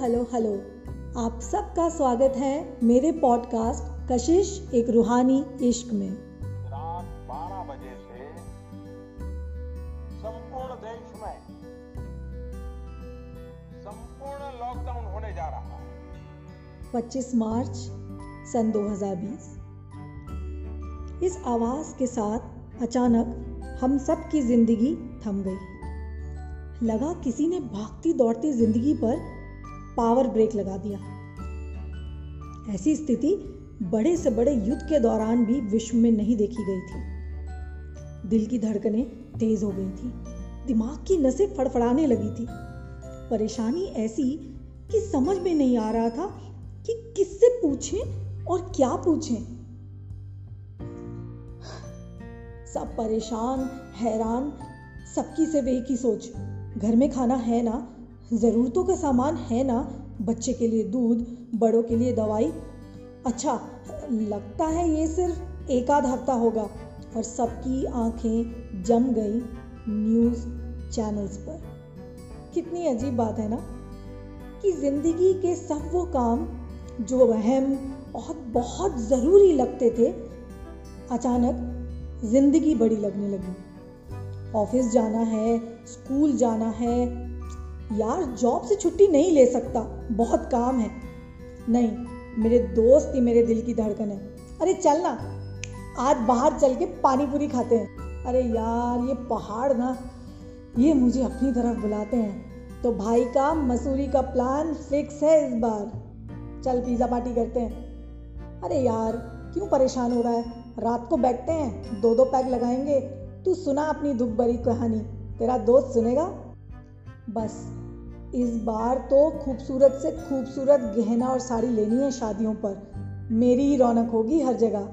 Hello hello. आप सबका स्वागत है मेरे पॉडकास्ट कशिश एक रूहानी इश्क में। रात 12 बजे से संपूर्ण देश में संपूर्ण लॉकडाउन होने जा रहा है। 25 मार्च सन 2020 इस आवाज़ के साथ अचानक हम सब की ज़िंदगी थम गई। लगा किसी ने भागती दौड़ती ज़िंदगी पर पावर ब्रेक लगा दिया। ऐसी स्थिति बड़े से बड़े युद्ध के दौरान भी विश्व में नहीं देखी गई थी। दिल की धड़कनें तेज हो गई थी। दिमाग की नसें फड़फड़ाने लगी थी। परेशानी ऐसी कि समझ में नहीं आ रहा था कि किससे पूछें और क्या पूछें। सब परेशान, हैरान, सबकी से वे की सोच। घर में खाना है ना? ज़रूरतों का सामान है ना? बच्चे के लिए दूध, बड़ों के लिए दवाई। अच्छा लगता है ये सिर्फ़ एक आध हफ़्ता होगा और सबकी आँखें जम गई न्यूज़ चैनल्स पर। कितनी अजीब बात है ना? कि ज़िंदगी के सब वो काम जो अहम और बहुत ज़रूरी लगते थे, अचानक ज़िंदगी बड़ी लगने लगी। ऑफ़िस जाना है, स्कूल जाना है यार जॉब से छुट्टी नहीं ले सकता। बहुत काम है। नहीं, मेरे दोस्त ही मेरे दिल की धड़कन है। अरे चल ना, आज बाहर चल के पानी पूरी खाते हैं। अरे यार, ये पहाड़ ना, ये मुझे अपनी तरफ़ बुलाते हैं। तो भाई का मसूरी का प्लान फिक्स है इस बार। चल पिज़्ज़ा पार्टी करते हैं। अरे यार, क्यों परेशान हो रहा है? रात को बैठते हैं दो दो पैक लगाएँगे। तू सुना अपनी दुख भरी कहानी। तेरा दोस्त सुनेगा? बस, इस बार तो खूबसूरत से खूबसूरत गहना और साड़ी लेनी है शादियों पर। मेरी ही रौनक होगी हर जगह।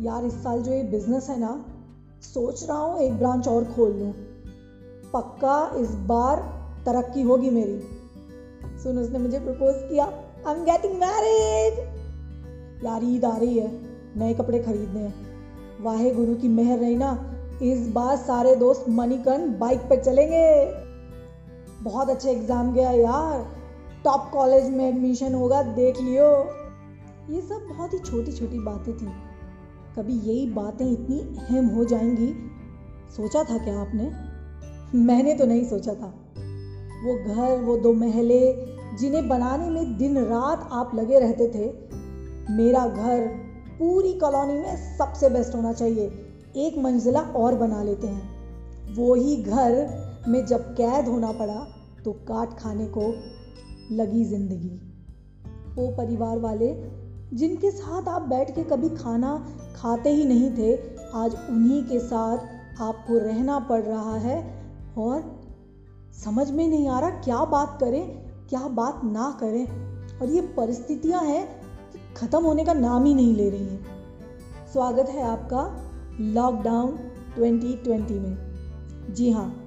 यार, इस साल जो ये बिज़नेस है ना, सोच रहा हूँ एक ब्रांच और खोल लूँ। पक्का इस बार तरक्की होगी मेरी। सुन, उसने मुझे प्रपोज किया आई एम गेटिंग मैरिज यार, ईद आ रही है, नए कपड़े खरीदने हैं। वाहे गुरु की मेहर रही ना, इस बार सारे दोस्त मणिकर्ण बाइक पर चलेंगे। बहुत अच्छे एग्ज़ाम गया यार। टॉप कॉलेज में एडमिशन होगा, देख लियो। ये सब बहुत ही छोटी छोटी बातें थी। कभी यही बातें इतनी अहम हो जाएँगी? सोचा था क्या आपने? मैंने तो नहीं सोचा था। वो घर, वो दो महले, जिन्हें बनाने में दिन रात आप लगे रहते थे, मेरा घर पूरी कॉलोनी में सबसे बेस्ट होना चाहिए। एक मंजिला और बना लेते हैं। वो ही घर में जब कैद होना पड़ा तो काट खाने को लगी ज़िंदगी। वो परिवार वाले, जिनके साथ आप बैठ के कभी खाना खाते ही नहीं थे, आज उन्हीं के साथ आपको रहना पड़ रहा है और समझ में नहीं आ रहा क्या बात करें, क्या बात ना करें। और ये परिस्थितियाँ हैं कि ख़त्म होने का नाम ही नहीं ले रही हैं। स्वागत है आपका लॉकडाउन 2020 में। जी हाँ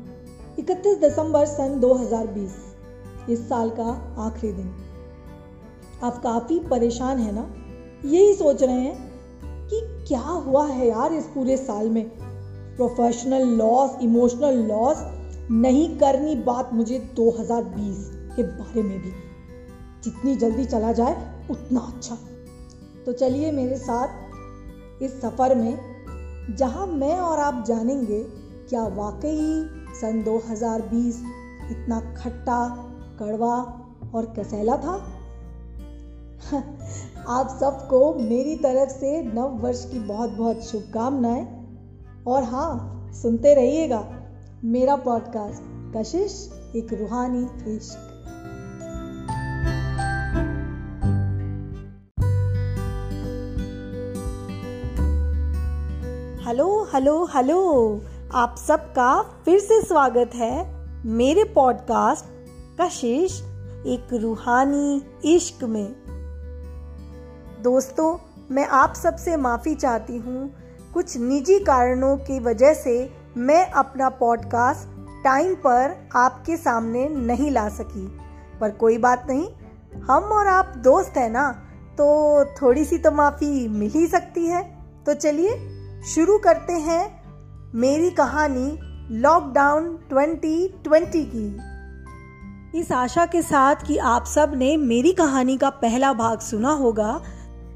31 दिसंबर सन 2020 इस साल का आखिरी दिन। आप काफ़ी परेशान हैं ना? यही सोच रहे हैं कि क्या हुआ है यार इस पूरे साल में? प्रोफेशनल लॉस इमोशनल लॉस नहीं करनी बात मुझे 2020 के बारे में भी। जितनी जल्दी चला जाए, उतना अच्छा। तो चलिए मेरे साथ इस सफ़र में, जहाँ मैं और आप जानेंगे क्या वाकई सन 2020 इतना खट्टा, कड़वा और कसैला था? आप सबको मेरी तरफ़ से नव वर्ष की बहुत बहुत शुभकामनाएँ। और हाँ सुनते रहिएगा मेरा पॉडकास्ट कशिश एक रूहानी इश्क। Hello hello hello. आप सबका फिर से स्वागत है मेरे पॉडकास्ट कशिश एक रूहानी इश्क में। दोस्तों, मैं आप सबसे माफ़ी चाहती हूँ। कुछ निजी कारणों की वजह से मैं अपना पॉडकास्ट टाइम पर आपके सामने नहीं ला सकी। पर कोई बात नहीं, हम और आप दोस्त हैं ना तो थोड़ी सी तो माफ़ी मिल ही सकती है। तो चलिए, शुरू करते हैं मेरी कहानी लॉकडाउन 2020 की। इस आशा के साथ कि आप सबने मेरी कहानी का पहला भाग सुना होगा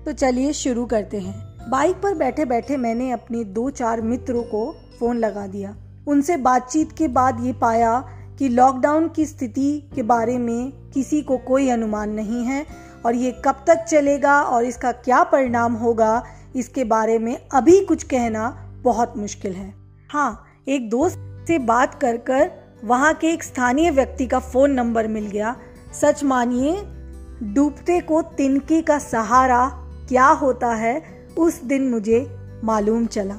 तो चलिए शुरू करते हैं। बाइक पर बैठे बैठे मैंने अपने दो चार मित्रों को फ़ोन लगा दिया। उनसे बातचीत के बाद ये पाया कि लॉकडाउन की स्थिति के बारे में किसी को कोई अनुमान नहीं है और ये कब तक चलेगा और इसका क्या परिणाम होगा, इसके बारे में अभी कुछ कहना बहुत मुश्किल है। हाँ एक दोस्त से बात कर कर वहाँ के एक स्थानीय व्यक्ति का फ़ोन नंबर मिल गया। सच मानिए, डूबते को तिनके का सहारा क्या होता है, उस दिन मुझे मालूम चला।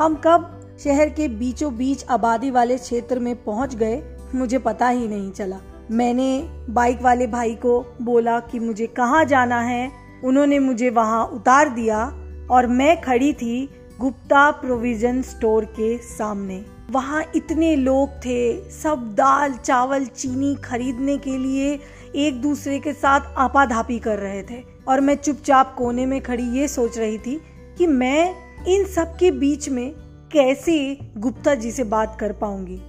हम कब शहर के बीचों बीच आबादी वाले क्षेत्र में पहुँच गए, मुझे पता ही नहीं चला। मैंने बाइक वाले भाई को बोला कि मुझे कहाँ जाना है, उन्होंने मुझे वहाँ उतार दिया और मैं खड़ी थी गुप्ता प्रोविज़न स्टोर के सामने। वहाँ इतने लोग थे, सब दाल, चावल, चीनी खरीदने के लिए एक दूसरे के साथ आपाधापी कर रहे थे। और मैं चुपचाप कोने में खड़ी ये सोच रही थी कि मैं इन सब के बीच में कैसे गुप्ता जी से बात कर पाऊँगी।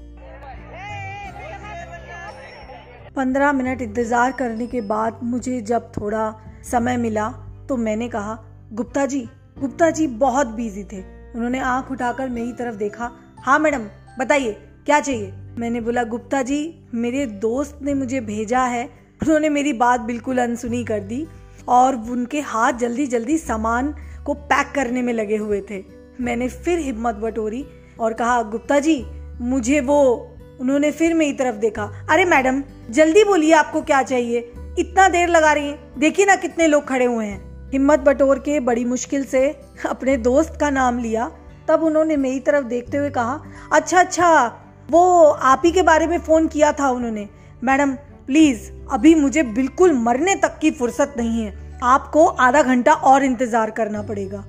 पंद्रह मिनट इंतज़ार करने के बाद मुझे जब थोड़ा समय मिला तो मैंने कहा, गुप्ता जी गुप्ता जी बहुत बिज़ी थे। उन्होंने आँख उठाकर मेरी तरफ़ देखा। हाँ मैडम, बताइए, क्या चाहिए? मैंने बोला, गुप्ता जी, मेरे दोस्त ने मुझे भेजा है। उन्होंने मेरी बात बिल्कुल अनसुनी कर दी और उनके हाथ जल्दी जल्दी सामान को पैक करने में लगे हुए थे। मैंने फिर हिम्मत बटोरी और कहा, गुप्ता जी, मुझे वो, उन्होंने फिर मेरी तरफ़ देखा। अरे, मैडम, जल्दी बोलिए आपको क्या चाहिए? इतना देर लगा रही हैं। देखिए ना कितने लोग खड़े हुए हैं। हिम्मत बटोर के बड़ी मुश्किल से अपने दोस्त का नाम लिया। तब उन्होंने मेरी तरफ़ देखते हुए कहा अच्छा अच्छा वो आप ही के बारे में फ़ोन किया था उन्होंने। मैडम, प्लीज़, अभी मुझे बिल्कुल मरने तक की फुर्सत नहीं है। आपको आधा घंटा और इंतज़ार करना पड़ेगा।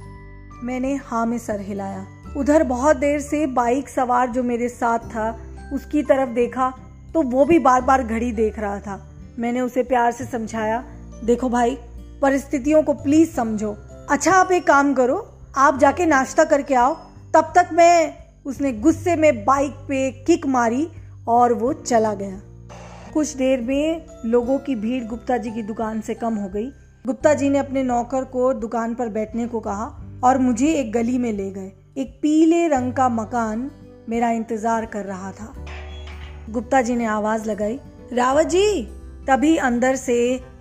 मैंने हाँ में सर हिलाया। उधर बहुत देर से बाइक सवार जो मेरे साथ था, उसकी तरफ़ देखा तो वो भी बार बार घड़ी देख रहा था। मैंने उसे प्यार से समझाया, देखो भाई परिस्थितियों को प्लीज़ समझो। अच्छा आप एक काम करो, आप जाके नाश्ता करके आओ, तब तक मैं उसने गुस्से में बाइक पे किक मारी और वो चला गया। कुछ देर में लोगों की भीड़ गुप्ता जी की दुकान से कम हो गई। गुप्ता जी ने अपने नौकर को दुकान पर बैठने को कहा और मुझे एक गली में ले गए। एक पीले रंग का मकान मेरा इंतज़ार कर रहा था। गुप्ता जी ने आवाज़ लगाई, रावत जी तभी अंदर से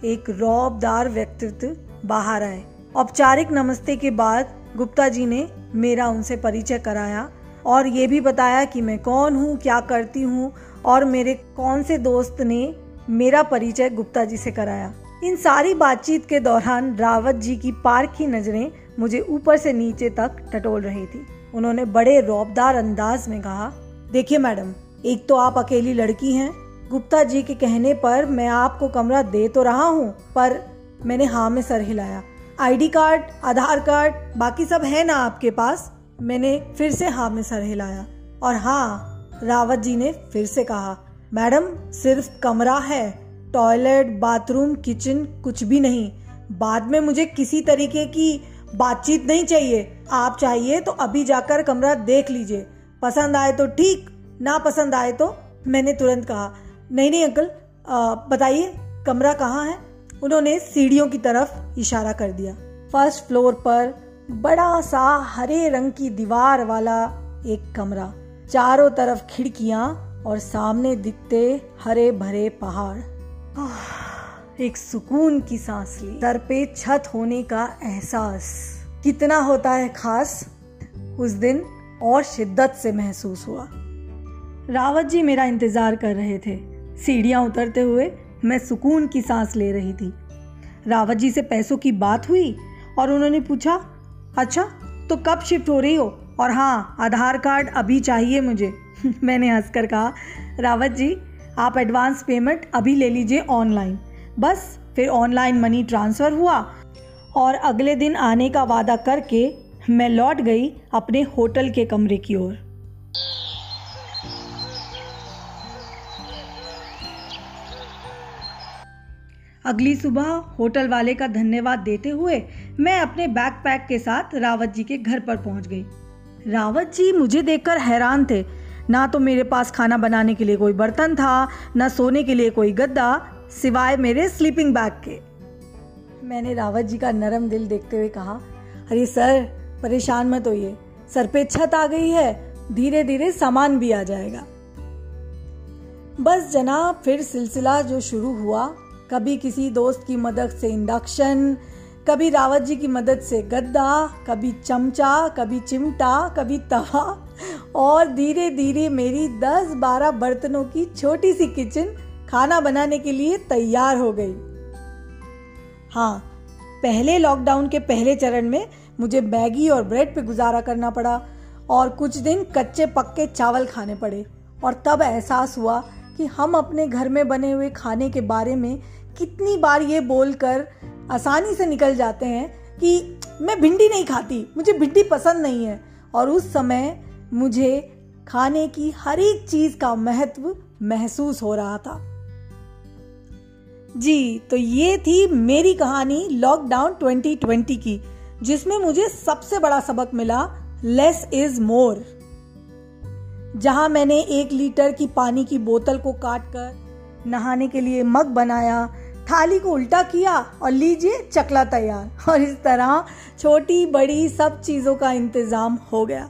एक रौबदार व्यक्तित्व बाहर आए। औपचारिक नमस्ते के बाद गुप्ता जी ने मेरा उनसे परिचय कराया और ये भी बताया कि मैं कौन हूँ, क्या करती हूँ और मेरे कौन से दोस्त ने मेरा परिचय गुप्ता जी से कराया। इन सारी बातचीत के दौरान रावत जी की पार्क की नज़रें मुझे ऊपर से नीचे तक टटोल रही थी। उन्होंने बड़े रौबदार अंदाज में कहा, देखिए मैडम, एक तो आप अकेली लड़की हैं गुप्ता जी के कहने पर मैं आपको कमरा दे तो रहा हूँ, पर मैंने हाँ में सर हिलाया। आईडी कार्ड आधार कार्ड बाकी सब है ना आपके पास? मैंने फिर से हाँ में सर हिलाया। और हाँ रावत जी ने फिर से कहा, मैडम, सिर्फ़ कमरा है टॉयलेट बाथरूम किचन कुछ भी नहीं। बाद में मुझे किसी तरीके की बातचीत नहीं चाहिए। आप चाहिए तो अभी जाकर कमरा देख लीजिए। पसंद आए तो ठीक, ना पसंद आए तो? मैंने तुरंत कहा नहीं नहीं, अंकल बताइए, कमरा कहाँ है? उन्होंने सीढ़ियों की तरफ़ इशारा कर दिया। फ़र्स्ट फ्लोर पर बड़ा सा हरे रंग की दीवार वाला एक कमरा। चारों तरफ़ खिड़कियाँ और सामने दिखते हरे भरे पहाड़ एक सुकून की सांस ली। सर पे छत होने का एहसास। कितना होता है खास, उस दिन और शिद्दत से महसूस हुआ। रावत जी मेरा इंतज़ार कर रहे थे। सीढ़ियाँ उतरते हुए मैं सुकून की सांस ले रही थी। रावत जी से पैसों की बात हुई और उन्होंने पूछा अच्छा तो कब शिफ्ट हो रही हो? और हाँ आधार कार्ड अभी चाहिए मुझे। मैंने हंसकर कहा, रावत जी, आप एडवांस पेमेंट अभी ले लीजिए ऑनलाइन। बस, फिर ऑनलाइन मनी ट्रांसफ़र हुआ और अगले दिन आने का वादा करके मैं लौट गई अपने होटल के कमरे की ओर। अगली सुबह होटल वाले का धन्यवाद देते हुए मैं अपने बैग पैक के साथ रावत जी के घर पर पहुँच गई। रावत जी मुझे देखकर हैरान थे। ना तो मेरे पास खाना बनाने के लिए कोई बर्तन था, ना सोने के लिए कोई गद्दा, सिवाय मेरे स्लीपिंग बैग के। मैंने रावत जी का नरम दिल देखते हुए कहा, अरे सर, परेशान मत होइए। सर पे छत आ गई है धीरे धीरे सामान भी आ जाएगा। बस जना फिर सिलसिला जो शुरू हुआ कभी किसी दोस्त की मदद से इंडक्शन, कभी रावत जी की मदद से गद्दा, कभी चमचा, कभी चिमटा, कभी तवा, और धीरे धीरे मेरी 10-12 बर्तनों की छोटी सी किचन खाना बनाने के लिए तैयार हो गई। हाँ पहले लॉकडाउन के पहले चरण में मुझे मैगी और ब्रेड पे गुजारा करना पड़ा और कुछ दिन कच्चे पक्के चावल खाने पड़े और तब एहसास हुआ कि हम अपने घर में बने हुए खाने के बारे में कितनी बार ये बोलकर आसानी से निकल जाते हैं कि मैं भिंडी नहीं खाती, मुझे भिंडी पसंद नहीं है। और उस समय मुझे खाने की हर एक चीज़ का महत्व महसूस हो रहा था। जी तो ये थी मेरी कहानी लॉकडाउन 2020 की, जिसमें मुझे सबसे बड़ा सबक मिला, लेस इज़ मोर। जहाँ मैंने एक लीटर की पानी की बोतल को काट कर नहाने के लिए मग बनाया, थाली को उल्टा किया और लीजिए चकला तैयार। और इस तरह छोटी, बड़ी सब चीज़ों का इंतज़ाम हो गया।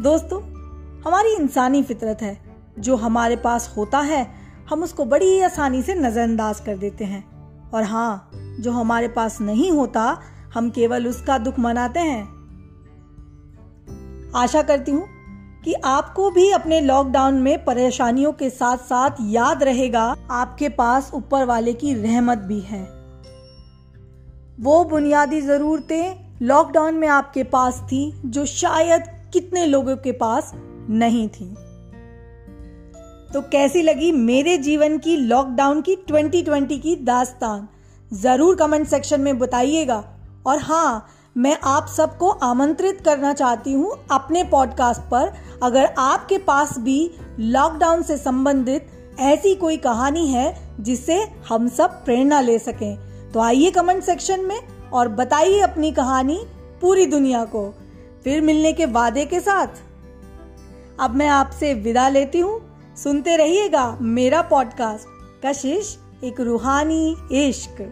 दोस्तों, हमारी इंसानी फितरत है। जो हमारे पास होता है, हम उसको बड़ी आसानी से नजरअंदाज कर देते हैं। और हाँ जो हमारे पास नहीं होता, हम केवल उसका दुख मनाते हैं। आशा करती हूँ कि आपको भी अपने लॉकडाउन में परेशानियों के साथ साथ याद रहेगा, आपके पास ऊपर वाले की रहमत भी है। वो बुनियादी जरूरतें लॉकडाउन में आपके पास थी, जो शायद कितने लोगों के पास नहीं थी। तो कैसी लगी मेरे जीवन की लॉकडाउन की 2020 की दास्तान? ज़रूर कमेंट सेक्शन में बताइएगा। और हाँ मैं आप सबको आमंत्रित करना चाहती हूँ अपने पॉडकास्ट पर। अगर आपके पास भी लॉकडाउन से संबंधित ऐसी कोई कहानी है जिससे हम सब प्रेरणा ले सकें तो आइए कमेंट सेक्शन में और बताइए अपनी कहानी पूरी दुनिया को। फिर मिलने के वादे के साथ। अब मैं आपसे विदा लेती हूँ। सुनते रहिएगा मेरा पॉडकास्ट कशिश एक रूहानी इश्क।